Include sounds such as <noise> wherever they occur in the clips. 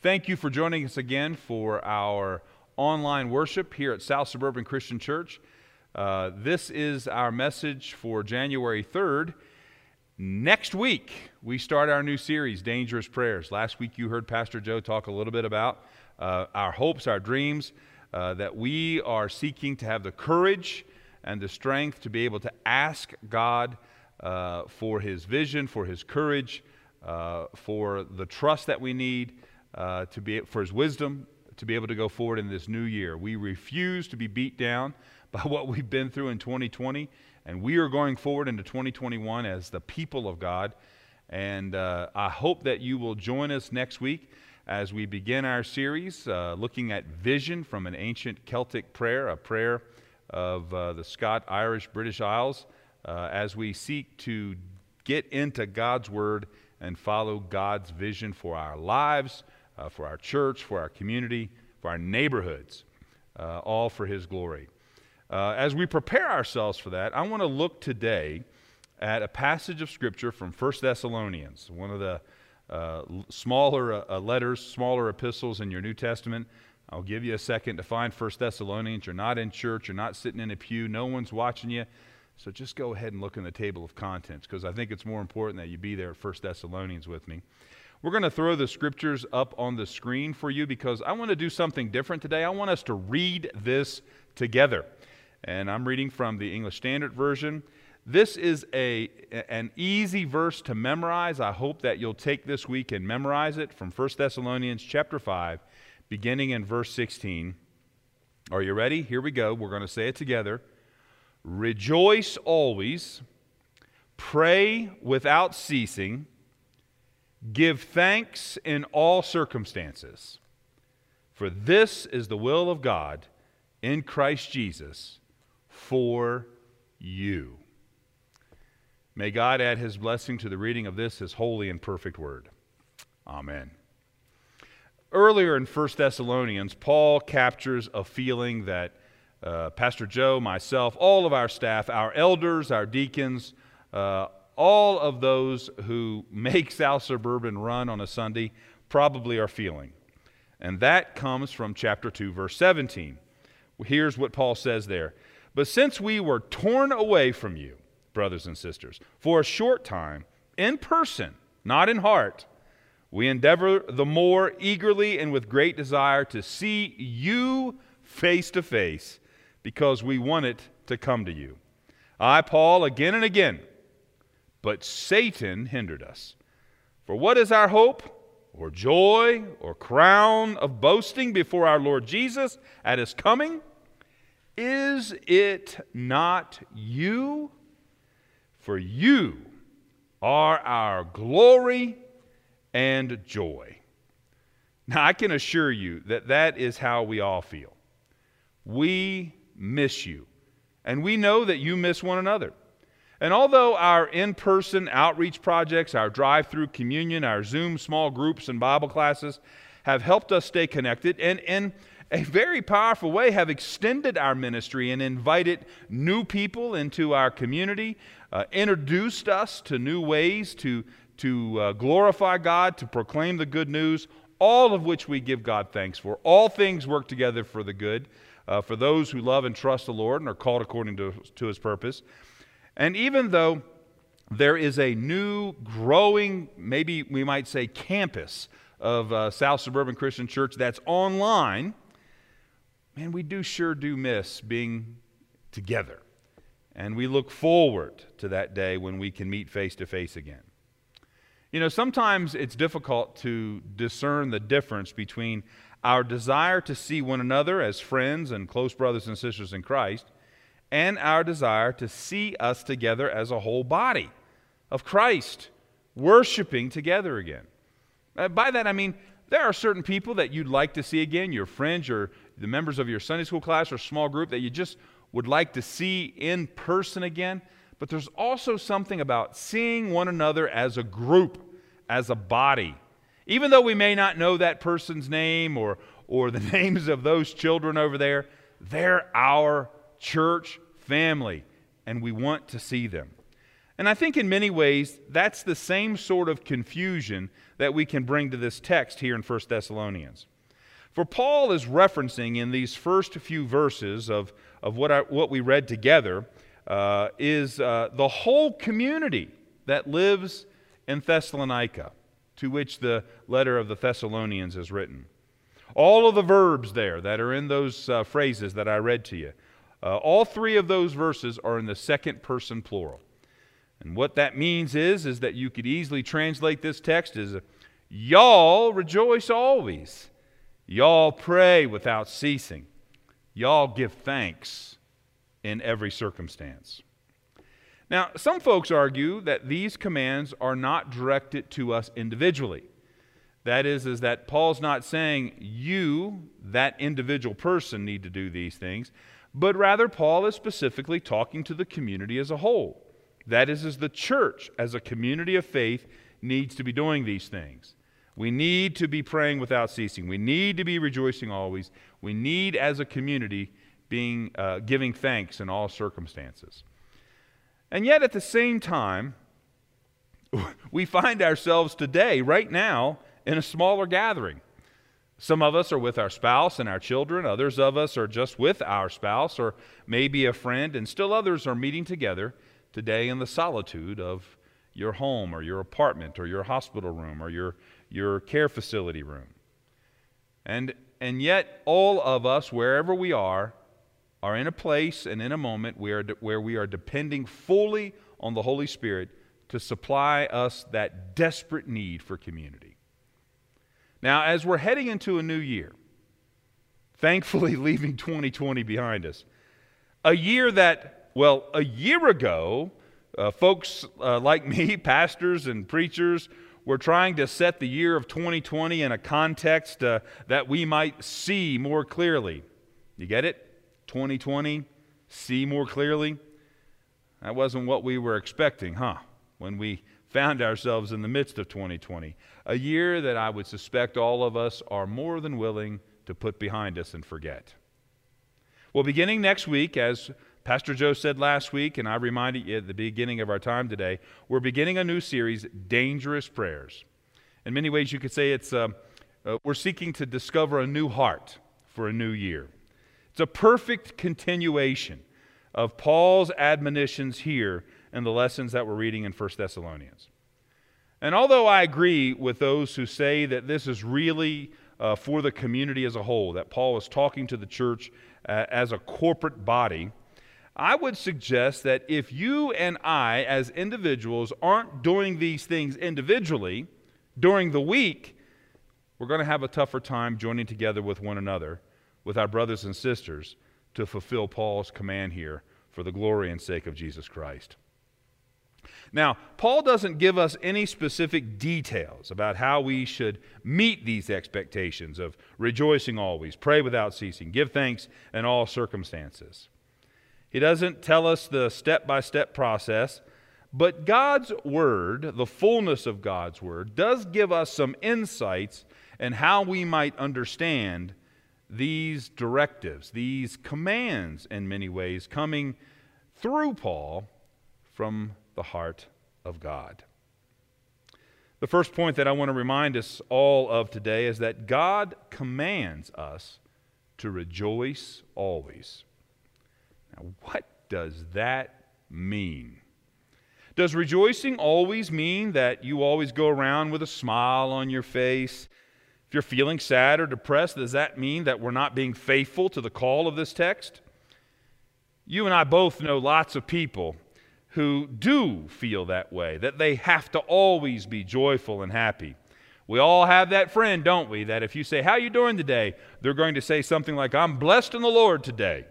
Thank you for joining us again for our online worship here at South Suburban Christian Church. Uh, this is our message for January 3rd. Next week, we start our new series, Dangerous Prayers. Last week, you heard Pastor Joe talk a little bit about uh, our hopes, our dreams, uh, that we are seeking to have the courage and the strength to be able to ask God uh, for His vision, for His courage, uh, for the trust that we need uh, to be, for his wisdom to be able to go forward in this new year. We refuse to be beat down <laughs> by what we've been through in 2020, and we are going forward into 2021 as the people of God. And uh, I hope that you will join us next week as we begin our series uh, looking at vision from an ancient Celtic prayer, a prayer of uh, the Scot, Irish, British Isles, uh, as we seek to get into God's Word and follow God's vision for our lives uh, for our church, for our community, for our neighborhoods, uh, all for His glory. Uh, as we prepare ourselves for that, I want to look today at a passage of Scripture from 1 Thessalonians, one of the uh, smaller uh, uh, letters, smaller epistles in your New Testament. I'll give you a second to find 1 Thessalonians. You're not in church, you're not sitting in a pew, no one's watching you. So just go ahead and look in the table of contents because I think it's more important that you be there at 1 Thessalonians with me. We're going to throw the scriptures up on the screen for you because I want to do something different today. I want us to read this together. And I'm reading from the English Standard Version. This is a, an easy verse to memorize. I hope that you'll take this week and memorize it from 1 Thessalonians chapter 5, beginning in verse 16. Are you ready? Here we go. We're going to say it together. Rejoice always, pray without ceasing Give thanks in all circumstances, for this is the will of God in Christ Jesus for you. May God add his blessing to the reading of this, his holy and perfect word. Amen. Earlier in 1 Thessalonians, Paul captures a feeling that uh, Pastor Joe, myself, all of our staff, our elders, our deacons, uh, all of those who make <laughs> South Suburban run on a Sunday probably are feeling. And that comes from chapter 2, verse 17. Here's what Paul says there. But since we were torn away from you, brothers and sisters, for a short time, in person, not in heart, we endeavor the more eagerly and with great desire to see you face to face because we want it to come to you. I, Paul, again and again, but Satan hindered us. For what is our hope, or joy, or crown of boasting before our Lord Jesus at his coming? Is it not you? For you are our glory and joy. Now, I can assure you that that is how we all feel. We miss you, and we know that you miss one another. And although our in person outreach projects, our drive through communion, our Zoom small groups and Bible classes have helped us stay connected and in a very powerful way have extended our ministry and invited new people into our community, uh, introduced us to new ways to, to uh, glorify God, to proclaim the good news, all of which we give God thanks for. All things work together for the good. Uh, for those who love and trust the Lord and are called according to, to his purpose. And even though there is a new, growing, maybe we might say campus of uh, South Suburban Christian Church that's online, man, we do sure do miss being together. And we look forward to that day when we can meet face to face again. You know, sometimes it's difficult to discern the difference between our desire to see one another as friends and close brothers and sisters in Christ and our desire to see us together as a whole body of Christ, worshiping together again. Uh, by that I mean there are certain people that you'd like to see again, your friends, or the members of your Sunday school class or small group that you just would like to see in person again. But there's also something about seeing one another as a group, as a body. Even though we may not know that person's name or, or the <laughs> names of those children over there, they're our church family, and we want to see them. And I think in many ways, that's the same sort of confusion that we can bring to this text here in 1 Thessalonians. For Paul is referencing in these first few verses of, of what, I, what we read together uh, is uh, the whole community that lives in Thessalonica, to which the letter of the Thessalonians is written. All of the verbs there that are in those uh, phrases that I read to you, uh, all three of those verses are in the second person plural. And what that means is, is that you could easily translate this text as y'all rejoice always. Y'all pray without ceasing. Y'all give thanks in every circumstance. Now, some folks argue that these commands are not directed to us individually. That is, is that Paul's not saying you, that individual person, need to do these things, but rather Paul is specifically talking to the community as a whole. That is, as the church as a community of faith needs to be doing these things. We need to be praying without ceasing. We need to be rejoicing always. We need, as a community, being uh, giving thanks in all circumstances. And yet, at the same time, <laughs> we find ourselves today, right now, in a smaller gathering. Some of us are with our spouse and our children. Others of us are just with our spouse or maybe a friend. And still others are meeting together today in the solitude of your home or your apartment or your hospital room or your, your care facility room. And, and yet, all of us, wherever we are, are in a place and in a moment where, where we are depending fully on the Holy Spirit to supply us that desperate need for community. Now, as we're heading into a new year, thankfully <laughs> leaving 2020 behind us, a year that well, a year ago, uh, folks uh, like me, <laughs> pastors and preachers, were trying to set the year of 2020 in a context uh, that we might see more clearly. You get it? 2020, see more clearly? That wasn't what we were expecting, huh? When we found ourselves in the midst of 2020. A year that I would suspect all of us are more than willing to put behind us and forget. Well, beginning next week, as Pastor Joe said last week, and I reminded you at the beginning of our time today, we're beginning a new series, Dangerous Prayers. In many ways, you could say it's uh, uh, we're seeking to discover a new heart for a new year. It's a perfect continuation of Paul's admonitions here and the lessons that we're reading in 1 Thessalonians. And although I agree with those who say that this is really uh, for the community as a whole, that Paul is talking to the church uh, as a corporate body, I would suggest that if you and I, as individuals, aren't doing these things individually during the week, we're going to have a tougher time joining together with one another, with our brothers and sisters, to fulfill Paul's command here for the glory and sake of Jesus Christ. Now, Paul doesn't give us any specific details about how we should meet these expectations of rejoicing always, pray without ceasing, give thanks in all circumstances. He doesn't tell us the step by step process, but God's Word, the fullness of God's Word, does give us some insights in how we might understand these directives, these commands, in many ways, coming through Paul from the heart of God. The first point that I want to remind us all of today is that God commands us to rejoice always. Now, what does that mean? Does rejoicing always mean that you always go around with a smile on your face? If you're feeling sad or depressed, does that mean that we're not being faithful to the call of this text? You and I both know lots of people who do feel that way, that they have to always be joyful and happy. We all have that friend, don't we? That if you say, How you doing today? they're going to say something like, I'm blessed in the Lord today.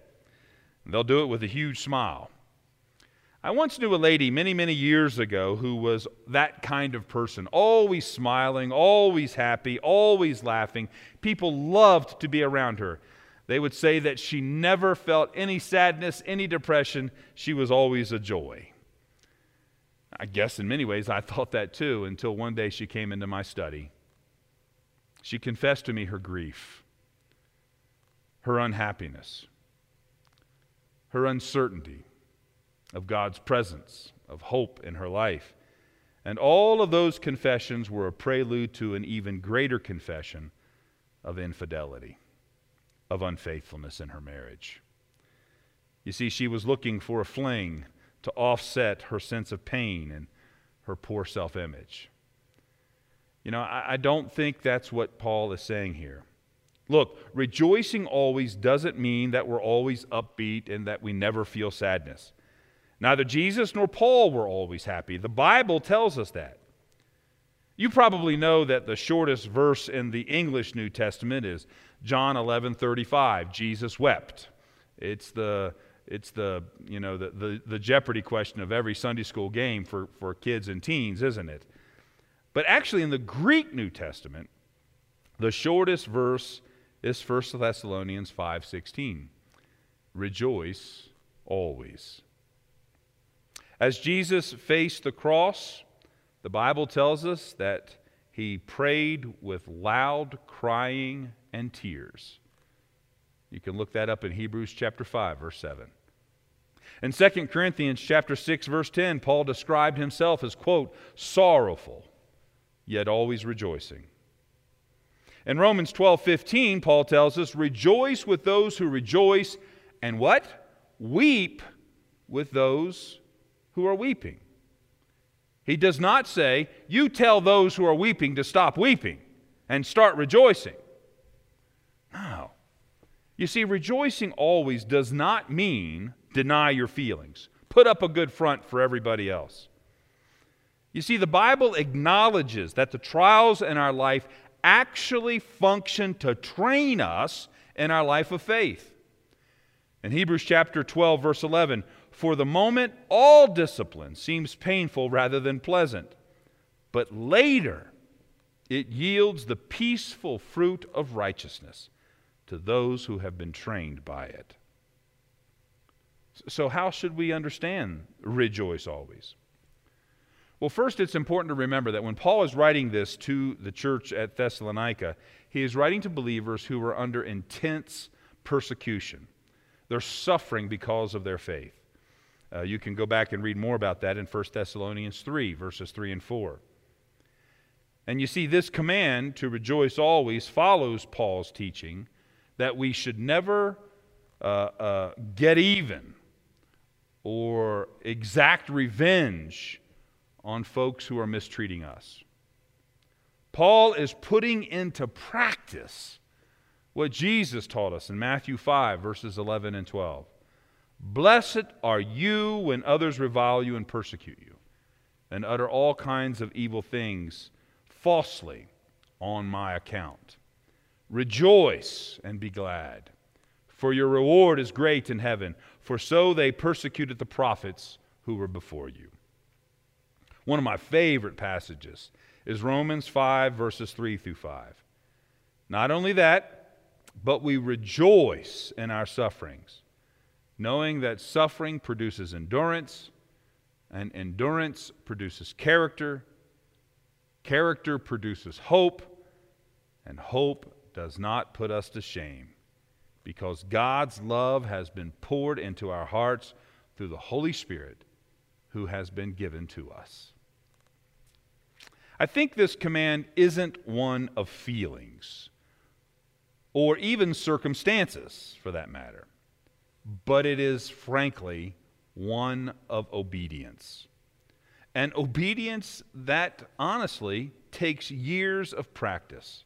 They'll do it with a huge smile. I once knew a lady many, many years ago who was that kind of person, always smiling, always happy, always laughing. People loved to be around her. They would say that she never felt any sadness, any depression. She was always a joy. I guess in many ways I thought that too until one day she came into my study. She confessed to me her grief, her unhappiness her uncertainty of God's presence of hope in her life. And all of those confessions were a prelude to an even greater confession of infidelity, of unfaithfulness in her marriage. You see, she was looking for a fling to offset her sense of pain and her poor self image. You know, I, I, don't think that's what Paul is saying here. Look, rejoicing always doesn't mean that we're always upbeat and that we never feel sadness. Neither Jesus nor Paul were always happy. The Bible tells us that. You probably know that the shortest verse in the English New Testament is John 11:35. Jesus wept. It's the it's the you know the, the, the jeopardy question of every Sunday school game for, for kids and teens, isn't it? But actually in the Greek New Testament, the shortest verse is 1 Thessalonians 5:16. Rejoice always. As Jesus faced the cross, the Bible tells us that he prayed with loud crying and tears. You can look that up in Hebrews chapter 5 verse 7. In 2 Corinthians chapter 6 verse 10, Paul described himself as quote sorrowful yet always rejoicing. In Romans 12:15, Paul tells us, "Rejoice with those who rejoice and what? Weep with those who are weeping. He does not say, You tell those who are weeping to stop weeping and start rejoicing. No. You see, rejoicing always does not mean deny your feelings, put up a good front for everybody else. You see, the Bible acknowledges that the trials in our life actually function to train us in our life of faith. In Hebrews chapter 12, verse 11, for the moment, all discipline seems painful rather than pleasant, but later it yields the peaceful fruit of righteousness to those who have been trained by it. So, how should we understand rejoice always? Well, first, it's important to remember that when Paul is writing this to the church at Thessalonica, he is writing to believers who are under intense persecution. They're suffering because of their faith. Uh, you can go back and read more about that in 1 Thessalonians 3, verses 3 and 4. And you see, this command to rejoice always follows Paul's teaching that we should never uh, uh, get even or exact revenge on folks who are mistreating us. Paul is putting into practice what Jesus taught us in Matthew 5, verses 11 and 12. Blessed are you when others revile you and persecute you, and utter all kinds of evil things falsely on my account. Rejoice and be glad, for your reward is great in heaven, for so they persecuted the prophets who were before you. One of my favorite passages is Romans 5, verses 3 through 5. Not only that, but we rejoice in our sufferings knowing that suffering produces endurance, and endurance produces character, character produces hope, and hope does not put us to shame because God's love has been poured into our hearts through the Holy Spirit who has been given to us. I think this command isn't one of feelings or even circumstances, for that matter but it is frankly one of obedience. And obedience that honestly takes years of practice,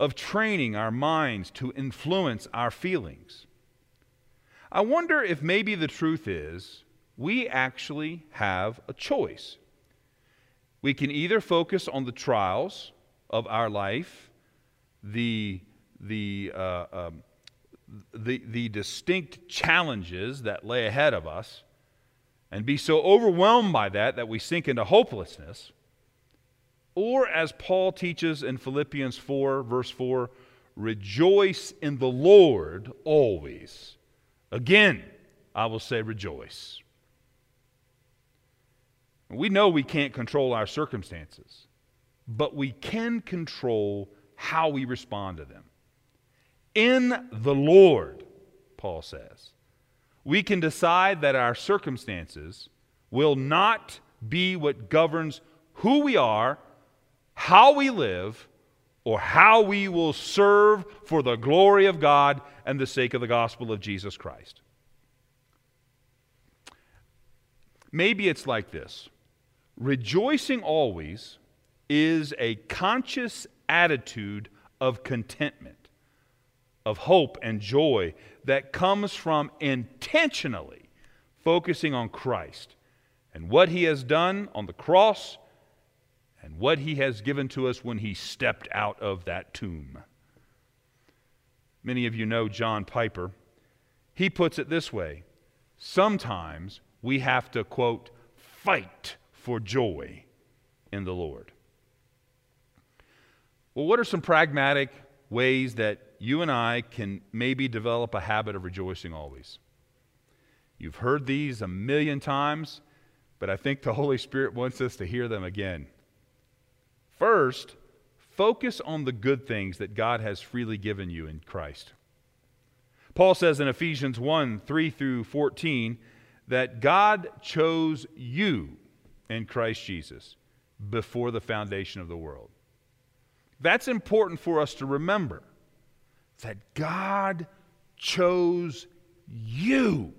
of training our minds to influence our feelings. I wonder if maybe the truth is we actually have a choice. We can either focus on the trials of our life, the, the uh, um, the, the distinct challenges that lay ahead of us and be so overwhelmed by that that we sink into hopelessness. Or, as Paul teaches in Philippians 4, verse 4, rejoice in the Lord always. Again, I will say rejoice. We know we can't control our circumstances, but we can control how we respond to them in the Lord, Paul says. We can decide that our circumstances will not be what governs who we are, how we live, or how we will serve for the glory of God and the sake of the gospel of Jesus Christ. Maybe it's like this Rejoicing always is a conscious attitude of contentment, of hope and joy that comes from intentionally focusing on Christ and what he has done on the cross what he has given to us when he stepped out of that tomb. Many of you know John Piper. He puts it this way Sometimes we have to, quote, fight for joy in the Lord. Well, what are some pragmatic ways that you and I can maybe develop a habit of rejoicing always? You've heard these a million times, but I think the Holy Spirit wants us to hear them again. First, focus on the good things that God has freely given you in Christ. Paul says in Ephesians 1 3 through 14 that God chose you in Christ Jesus before the foundation of the world. That's important for us to remember that God chose you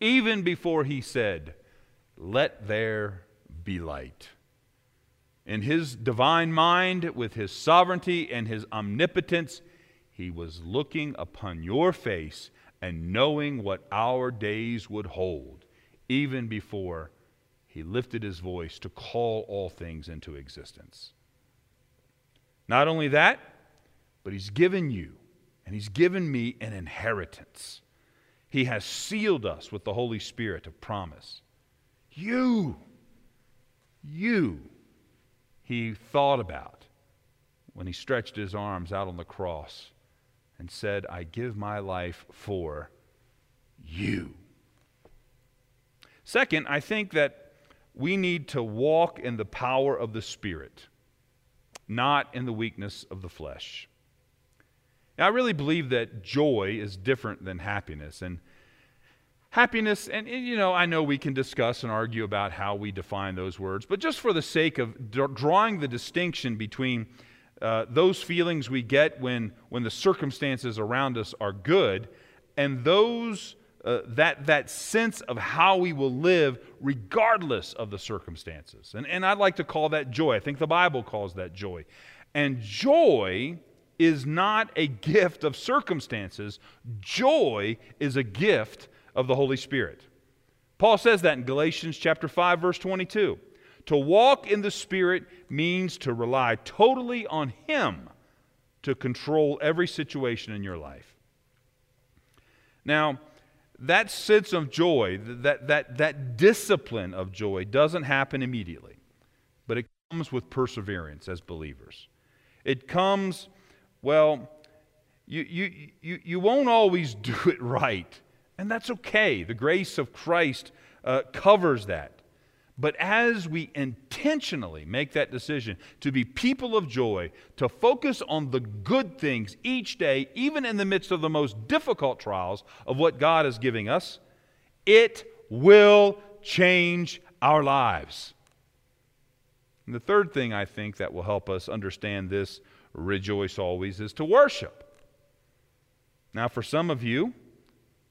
even before he said, Let there be light. In his divine mind, with his sovereignty and his omnipotence, he was looking upon your face and knowing what our days would hold, even before he lifted his voice to call all things into existence. Not only that, but he's given you and he's given me an inheritance. He has sealed us with the Holy Spirit of promise. You, you he thought about when he stretched his arms out on the cross and said, I give my life for you. Second, I think that we need to walk in the power of the Spirit, not in the weakness of the flesh. Now, I really believe that joy is different than happiness. And Happiness, and, you know, I know we can discuss and argue about how we define those words, but just for the sake of drawing the distinction between uh, those feelings we get when, when the circumstances around us are good and those, uh, that, that sense of how we will live regardless of the circumstances. And, and I'd like to call that joy. I think the Bible calls that joy. And joy is not a gift of circumstances, joy is a gift of the Holy Spirit. Paul says that in Galatians chapter 5 verse 22. To walk in the Spirit means to rely totally on him to control every situation in your life. Now, that sense of joy, that, that, that discipline of joy doesn't happen immediately, but it comes with perseverance as believers. It comes, well, you, you, you, you won't always <laughs> do it right. And that's okay. The grace of Christ uh, covers that. But as we intentionally make that decision to be people of joy, to focus on the good things each day, even in the midst of the most difficult trials of what God is giving us, it will change our lives. And the third thing I think that will help us understand this rejoice always is to worship. Now, for some of you,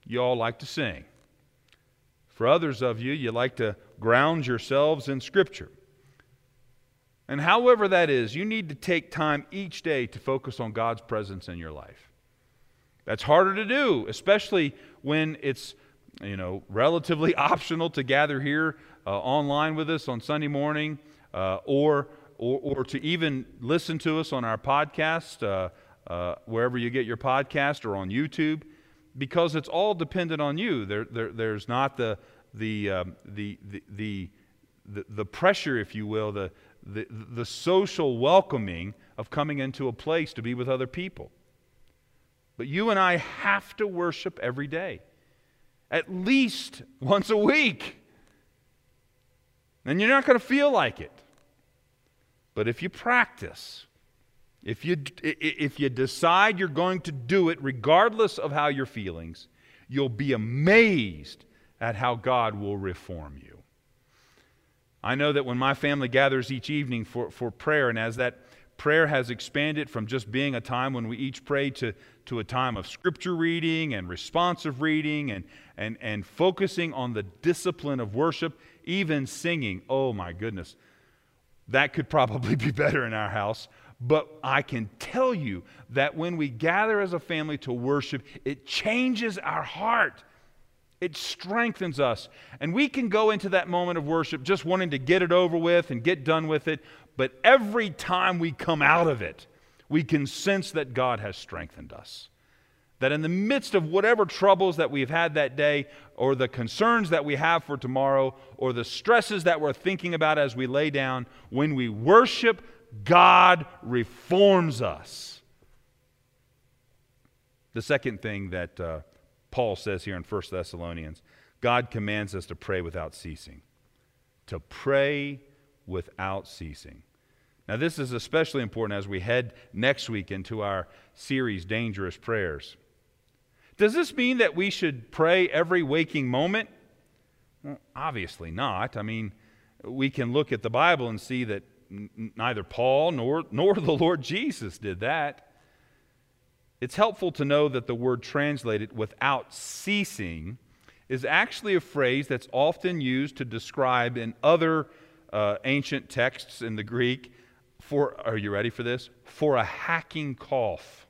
you all like to sing. For others of you, you like to ground yourselves in Scripture. And however that is, you need to take time each day to focus on God's presence in your life. That's harder to do, especially when it's you know relatively <laughs> optional to gather here uh, online with us on Sunday morning, uh, or, or or to even listen to us on our podcast uh, uh wherever you get your podcast or on YouTube because it's all dependent on you. There, there, there's not the, the, um, the, the, the, the, pressure, if you will, the, the, the social welcoming of coming into a place to be with other people. But you and I have to worship every day, at least once a week. And you're not going to feel like it. But if you practice, if you, if you decide you're going to do it regardless of how you're feelings, you'll be amazed at how God will reform you. I know that when my family gathers each evening for, for prayer, and as that prayer has expanded from just being a time when we each pray to, to a time of scripture reading and responsive reading and, and, and focusing on the discipline of worship, even singing. Oh my goodness, that could probably <laughs> be better in our house. But I can tell you that when we gather as a family to worship, it changes our heart. It strengthens us. And we can go into that moment of worship just wanting to get it over with and get done with it. But every time we come out of it, we can sense that God has strengthened us. That in the midst of whatever troubles that we've had that day, or the concerns that we have for tomorrow, or the stresses that we're thinking about as we lay down, when we worship, God reforms us. The second thing that uh, Paul says here in 1 Thessalonians God commands us to pray without ceasing. To pray without ceasing. Now, this is especially important as we head next week into our series, Dangerous Prayers. Does this mean that we should pray every waking moment? Well, obviously not. I mean, we can look at the Bible and see that neither Paul nor, nor the Lord Jesus did that. It's helpful to know that the word translated without ceasing is actually a phrase that's often used to describe in other uh, ancient texts in the Greek for, are you ready for this? For a hacking cough.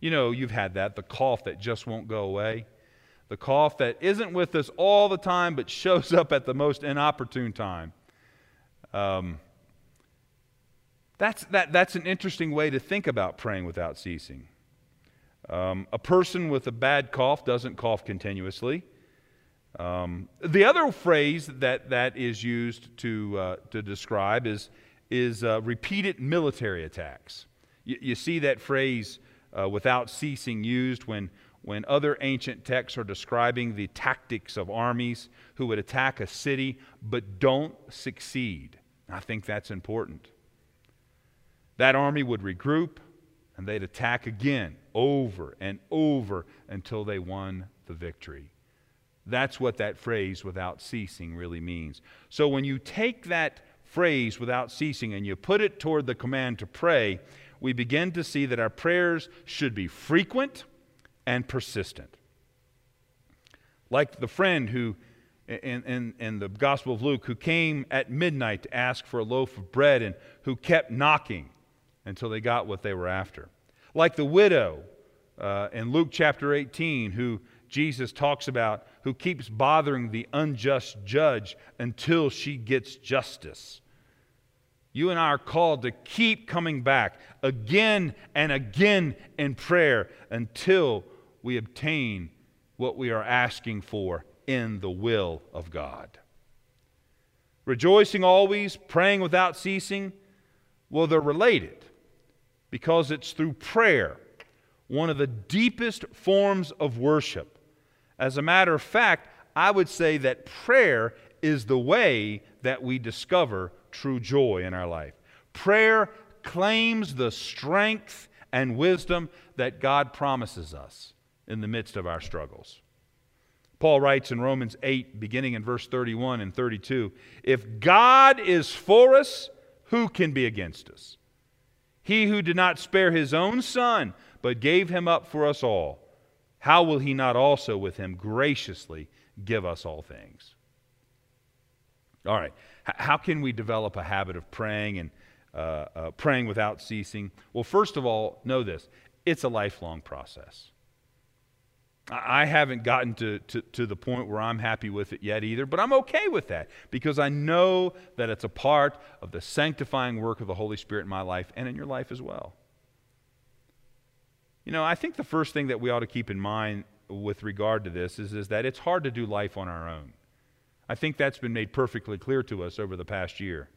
You know, you've had that, the cough that just won't go away. The cough that isn't with us all the time but <laughs> shows up at the most inopportune time. Um, that's, that, that's an interesting way to think about praying without ceasing. Um, a person with a bad cough doesn't cough continuously. Um, the other phrase that, that is used to, uh, to describe is, is uh, repeated military attacks. You, you, see that phrase uh, without ceasing used when, when other ancient texts are describing the tactics of armies who would attack a city but don't succeed. I think that's important. That army would regroup and they'd attack again over and over until they won the victory. That's what that phrase without ceasing really means. So when you take that phrase without ceasing and you put it toward the command to pray, we begin to see that our prayers should be frequent and persistent. Like the friend who, in, in, in the Gospel of Luke, who came at midnight to ask for a loaf of bread and who kept knocking until they got what they were after. Like the widow uh, in Luke chapter 18, who Jesus talks about, who keeps bothering the unjust judge until she gets justice. You and I are called to keep coming back again and again in prayer until we obtain what we are asking for in the will of God. Rejoicing always, praying without ceasing, well, they're related because it's through prayer, one of the deepest forms of worship. As a matter of fact, I would say that prayer is the way that we discover true joy in our life. Prayer claims the strength and wisdom that God promises us in the midst of our struggles. Paul writes in Romans 8, beginning in verse 31 and 32 If God is for us, who can be against us? He who did not spare his own son, but gave him up for us all, how will he not also with him graciously give us all things? All right. How can we develop a habit of praying and uh, uh, praying without ceasing? Well, first of all, know this it's a lifelong process. I haven't gotten to, to, to, the point where I'm happy with it yet either, but I'm okay with that because I know that it's a part of the sanctifying work of the Holy Spirit in my life and in your life as well. You know, I think the first thing that we ought to keep in mind with regard to this is, is that it's hard to do life on our own. I think that's been made perfectly clear to us over the past year.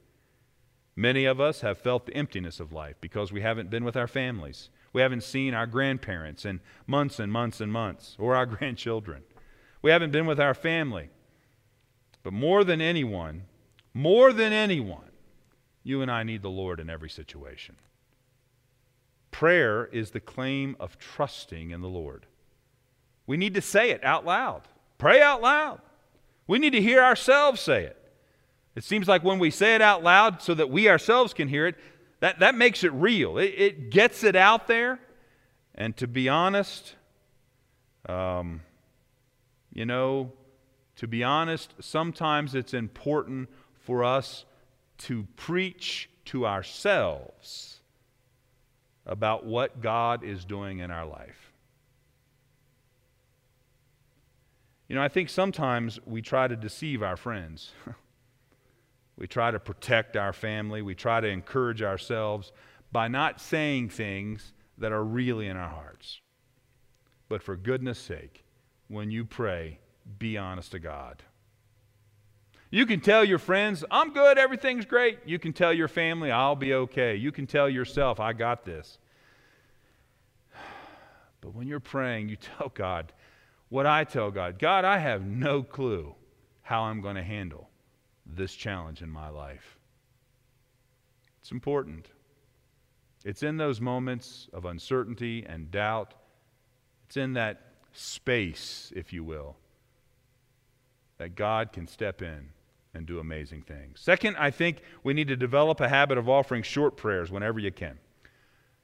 Many of us have felt the emptiness of life because we haven't been with our families. We haven't seen our grandparents in months and months and months, or our <laughs> grandchildren. We haven't been with our family. But more than anyone, more than anyone, you and I need the Lord in every situation. Prayer is the claim of trusting in the Lord. We need to say it out loud. Pray out loud. We need to hear ourselves say it. It seems like when we say it out loud so that we ourselves can hear it, that, that makes it real. It, it gets it out there. And to be honest, um, you know, to be honest, sometimes it's important for us to preach to ourselves about what God is doing in our life. You know, I think sometimes we try to deceive our friends. <laughs> we try to protect our family. We try to encourage ourselves by not saying things that are really in our hearts. But for goodness sake, when you pray, be honest to God. You can tell your friends, I'm good, everything's great. You can tell your family, I'll be okay. You can tell yourself, I got this. But when you're praying, you <laughs> tell God what I tell God God, I have no clue how I'm going to handle this challenge in my life. It's important. It's in those moments of uncertainty and doubt, it's in that space, if you will, that God can step in and do amazing things. Second, I think we need to develop a habit of offering short prayers whenever you can.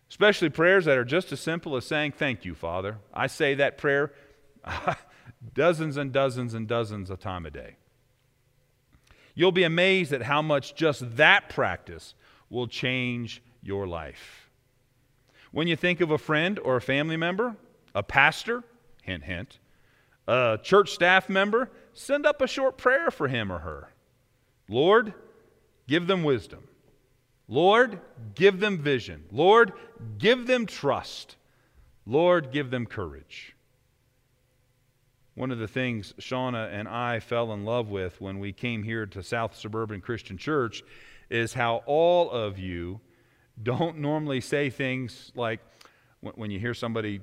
Especially prayers that are just as simple as saying, Thank you, Father. I say that prayer <laughs> dozens and dozens and dozens of time a day. You'll be amazed at how much just that practice will change your life. When you think of a friend or a family member, a pastor, hint, hint, a church staff member, send up a short prayer for him or her. Lord, give them wisdom. Lord, give them vision. Lord, give them trust. Lord, give them courage. One of the things Shauna and I fell in love with when we came here to South Suburban Christian Church is how all of you don't normally say things like when you hear somebody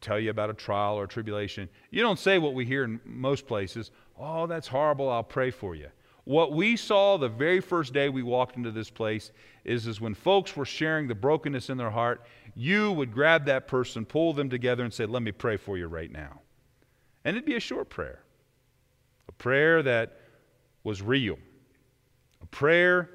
tell you about a trial or a tribulation, you don't say what we hear in most places, oh, that's horrible, I'll pray for you. What we saw the very first day we walked into this place is, is when folks were sharing the brokenness in their heart, you would grab that person, pull them together, and say, Let me pray for you right now. And it'd be a short prayer, a prayer that was real, a prayer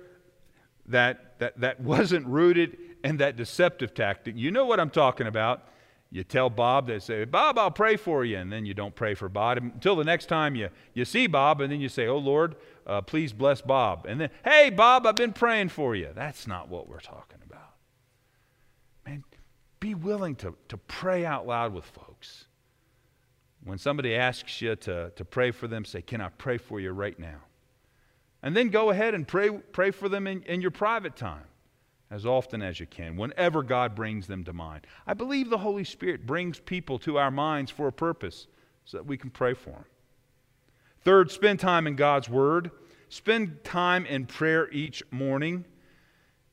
that, that, that wasn't rooted in that deceptive tactic. You know what I'm talking about. You tell Bob, they say, Bob, I'll pray for you. And then you don't pray for Bob until the next time you, you see Bob, and then you say, Oh Lord, uh, please bless Bob. And then, hey, Bob, I've been praying for you. That's not what we're talking about. Man, be willing to, to pray out loud with folks. When somebody asks you to, to pray for them, say, Can I pray for you right now? And then go ahead and pray, pray for them in, in your private time as often as you can, whenever God brings them to mind. I believe the Holy Spirit brings people to our minds for a purpose so that we can pray for them. Third, spend time in God's Word. Spend time in prayer each morning.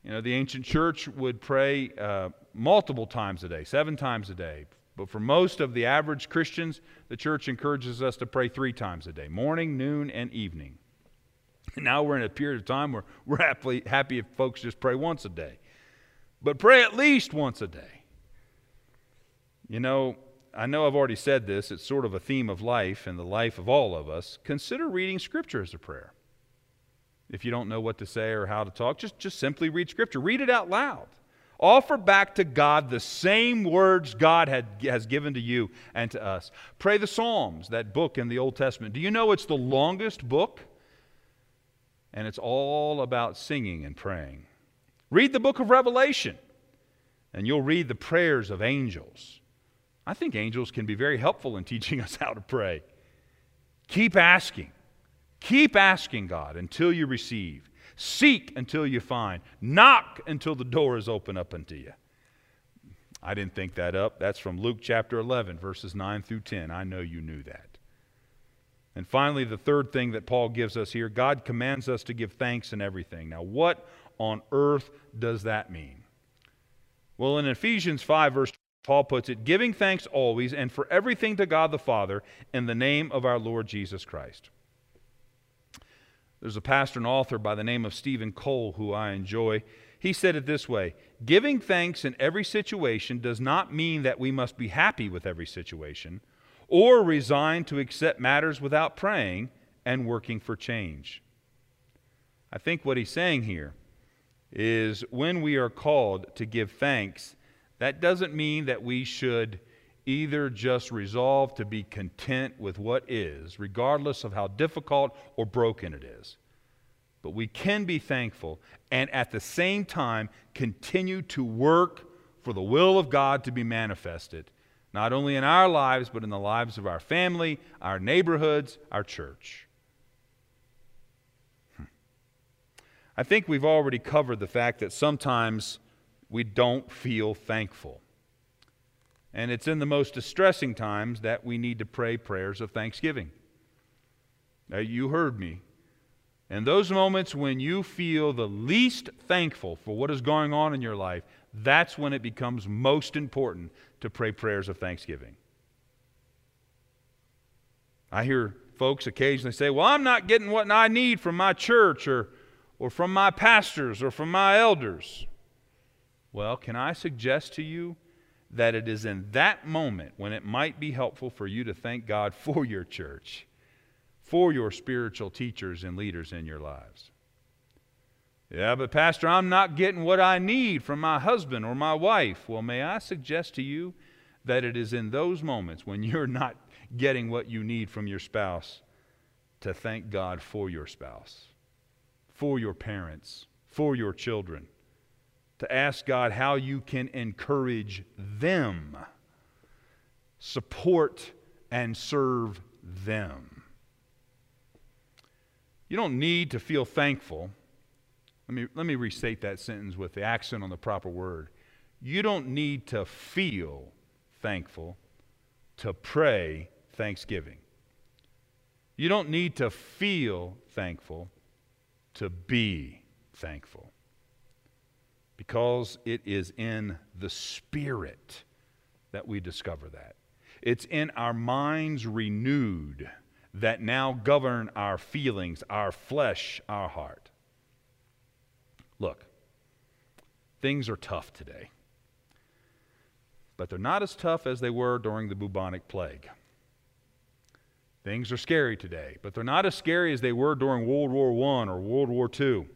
You know, the ancient church would pray uh, multiple times a day, seven times a day. But for most of the average Christians, the church encourages us to pray three times a day morning, noon, and evening. Now we're in a period of time where we're happy, happy if folks just pray once a day. But pray at least once a day. You know, I know I've already said this, it's sort of a theme of life and the life of all of us. Consider reading Scripture as a prayer. If you don't know what to say or how to talk, just, just simply read Scripture. Read it out loud. Offer back to God the same words God had, has given to you and to us. Pray the Psalms, that book in the Old Testament. Do you know it's the longest book? and it's all about singing and praying. Read the book of Revelation, and you'll read the prayers of angels. I think angels can be very helpful in teaching <laughs> us how to pray. Keep asking. Keep asking God until you receive. Seek until you find. Knock until the door is open up unto you. I didn't think that up. That's from Luke chapter 11, verses 9 through 10. I know you knew that. And finally, the third thing that Paul gives us here God commands us to give thanks in everything. Now, what on earth does that mean? Well, in Ephesians 5, verse Paul puts it, giving thanks always and for everything to God the Father in the name of our Lord Jesus Christ. There's a pastor and author by the name of Steven Cole who I enjoy. He said it this way Giving thanks in every situation does not mean that we must be happy with every situation or resigned to accept matters without praying and working for change. I think what he's saying here is when we are called to give thanks, that doesn't mean that we should either just resolve to be content with what is, regardless of how difficult or broken it is. But we can be thankful and at the same time continue to work for the will of God to be manifested, not only in our lives, but in the lives of our family, our neighborhoods, our church. Hmm. I think we've already covered the fact that sometimes we don't feel thankful. And it's in the most distressing times that we need to pray prayers of thanksgiving. Now, you heard me. In those moments when you feel the least thankful for what is going on in your life, that's when it becomes most important to pray prayers of thanksgiving. I hear folks occasionally say, Well, I'm not getting what I need from my church or, or from my pastors or from my elders. Well, can I suggest to you that it is in that moment when it might be helpful for you to thank God <laughs> for your church, for your spiritual teachers and leaders in your lives. Yeah, but Pastor, I'm not getting what I need from my husband or my wife. Well, may I suggest to you that it is in those moments when <laughs> you're not getting what you need from your spouse to thank God for your spouse, for your parents, for your children to ask God how you can encourage them, support and serve them. You don't need to feel thankful. Let me, let me restate that sentence with the accent on the proper word. You don't need to feel thankful to pray thanksgiving. You don't need to feel thankful to be thankful because it is in the Spirit that we discover that. It's in our minds renewed that now govern our feelings, our flesh, our heart. Look, things are tough today, but they're not as tough as they were during the bubonic plague. Things are scary today, but they're not as scary as they were during World War I or World War II.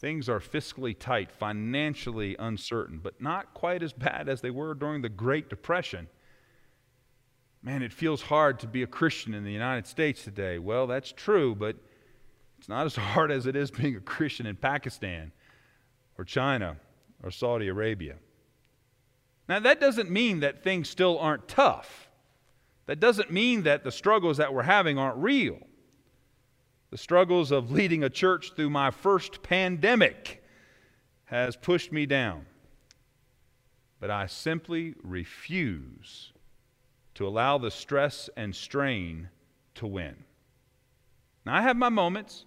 Things are fiscally tight, financially uncertain, but not quite as bad as they were during the Great Depression. Man, it feels hard to be a Christian in the United States today. Well, that's true, but it's not as <laughs> hard as it is being a Christian in Pakistan or China or Saudi Arabia. Now, that doesn't mean that things still aren't tough. That doesn't mean that the struggles that we're having aren't real. The struggles of leading a church through my first pandemic has pushed me down. But I simply refuse to allow the stress and strain to win. Now, I have my moments.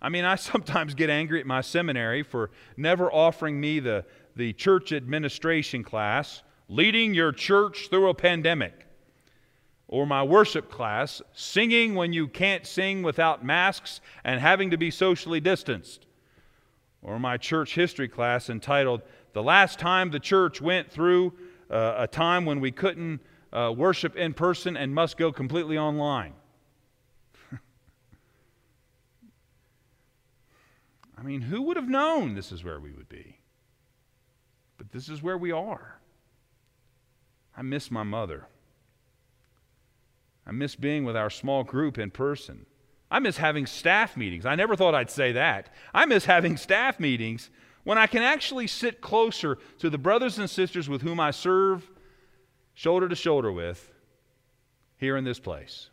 I mean, I <laughs> sometimes get angry at my seminary for never offering me the, the church administration class, leading your church through a pandemic or my worship class, singing when you can't sing without masks and having to be socially distanced, or my church history class entitled The Last Time the Church Went Through uh, a Time When We Couldn't uh, Worship in Person and Must Go Completely Online. <laughs> I mean, who would have known this is where we would be? But this is where we are. I miss my mother. I miss being with our small group in person. I miss having staff meetings. I never thought I'd say that. I miss having staff meetings when I can actually sit closer to the brothers and sisters with whom I serve shoulder to shoulder with here in this place.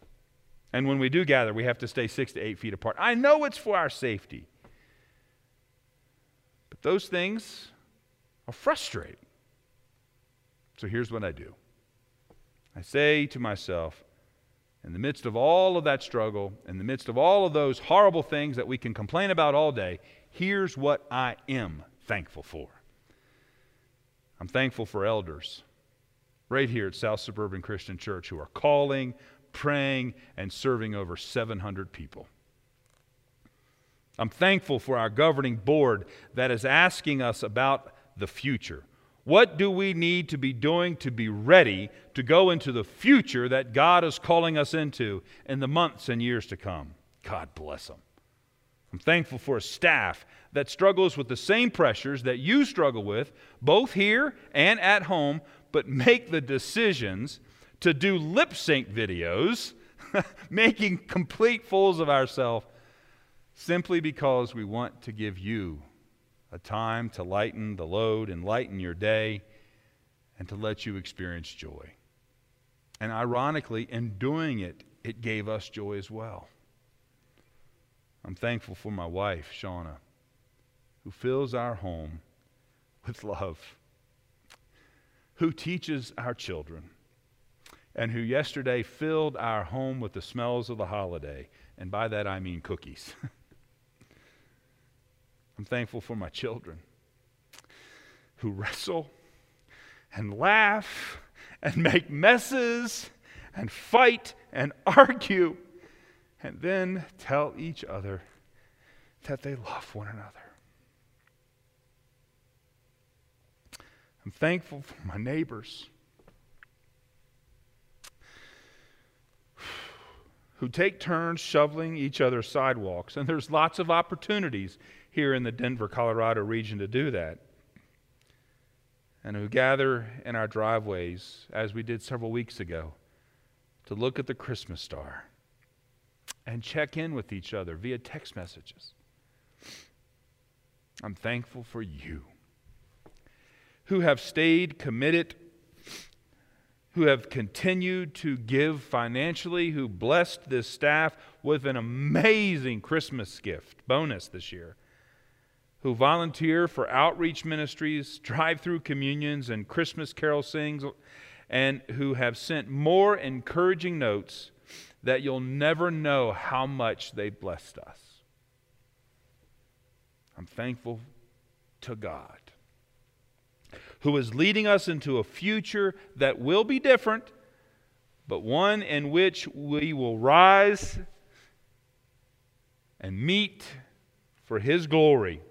And when we do gather, we have to stay six to eight feet apart. I know it's for our safety. But those things are frustrating. So here's what I do I say to myself, in the midst of all of that struggle, in the midst of all of those horrible things that we can complain about all day, here's what I am thankful for. I'm thankful for elders right here at South Suburban Christian Church who are calling, praying, and serving over 700 people. I'm thankful for our governing board that is asking us about the future. What do we need to be doing to be ready to go into the future that God is calling us into in the months and years to come? God bless them. I'm thankful for a staff that struggles with the same pressures that you struggle with, both here and at home, but make the decisions to do lip sync videos, <laughs> making complete fools of ourselves, simply because we want to give you a time to lighten the load and lighten your day and to let you experience joy. And ironically, in doing it, it gave us joy as well. I'm thankful for my wife, Shauna, who fills our home with love, who teaches our children, and who yesterday filled our home with the smells of the holiday. And by that I mean cookies. <laughs> I'm thankful for my children who wrestle and laugh and make messes and fight and <laughs> argue and then tell each other that they love one another. I'm thankful for my neighbors who take turns shoveling each other's sidewalks, and there's lots of opportunities here in the Denver, Colorado region to do that. And who gather in our driveways, as we did several weeks ago, to look at the Christmas star and check in with each other via text messages. I'm thankful for you who have stayed committed, who have continued to give financially, who blessed this staff with an amazing Christmas gift bonus this year who volunteer for outreach ministries, drive through communions, and Christmas carol sings, and who have sent more encouraging notes that you'll never know how much they blessed us. I'm thankful to God, who is leading us into a future that will be different, but one in which we will rise and meet for His glory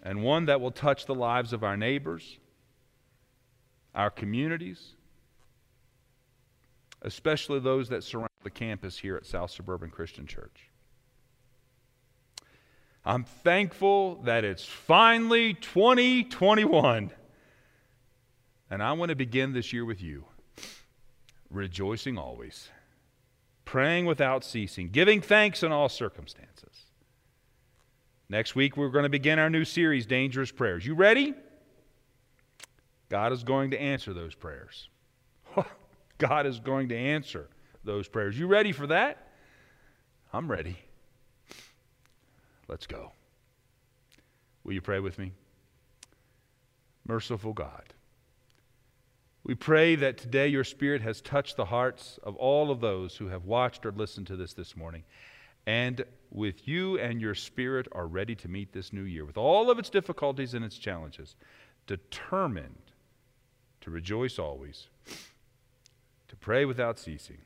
and one that will touch the lives of our neighbors, our communities, especially those that surround the campus here at South Suburban Christian Church. I'm thankful that it's finally 2021. And I want to begin this year with you, rejoicing always, praying without ceasing, giving thanks in all circumstances. Next week, we're going to begin our new series, Dangerous Prayers. You ready? God is going to answer those prayers. <laughs> God is going to answer those prayers. You ready for that? I'm ready. Let's go. Will you pray with me? Merciful God, we pray that today your Spirit has touched the hearts of all of those who have watched or listened to this this morning and with you and your spirit are ready to meet this new year with all of its difficulties and its challenges, determined to rejoice always, to pray without ceasing,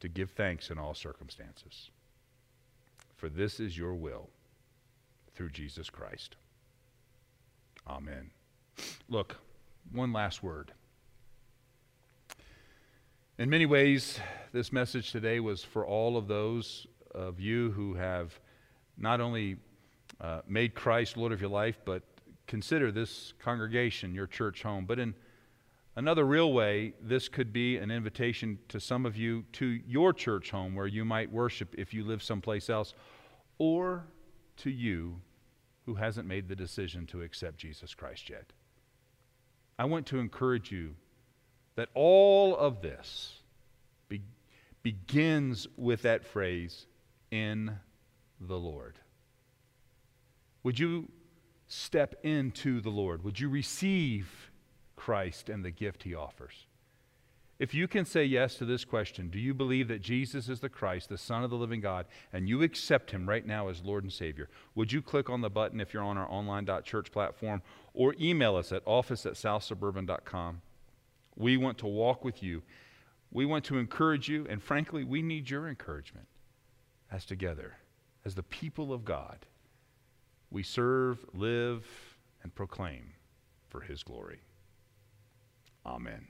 to give thanks in all circumstances. For this is your will through Jesus Christ. Amen. Look, one last word. In many ways, this message today was for all of those of you who have not only uh, made Christ Lord of your life, but consider this congregation your church home. But in another real way, this could be an invitation to some of you to your church home where you might worship if you live someplace else, or to you who hasn't made the decision to accept Jesus Christ yet. I want to encourage you that all of this be, begins with that phrase, in the Lord. Would you step into the Lord? Would you receive Christ and the gift he offers? If you can say yes to this question, do you believe that Jesus is the Christ, the Son of the living God, and you accept him right now as Lord and Savior? Would you click on the button if you're on our online.church platform or email us at office at southsuburban.com? We want to walk with you. We want to encourage you, and frankly, we need your encouragement as together, as the people of God, we serve, live, and proclaim for His glory. Amen.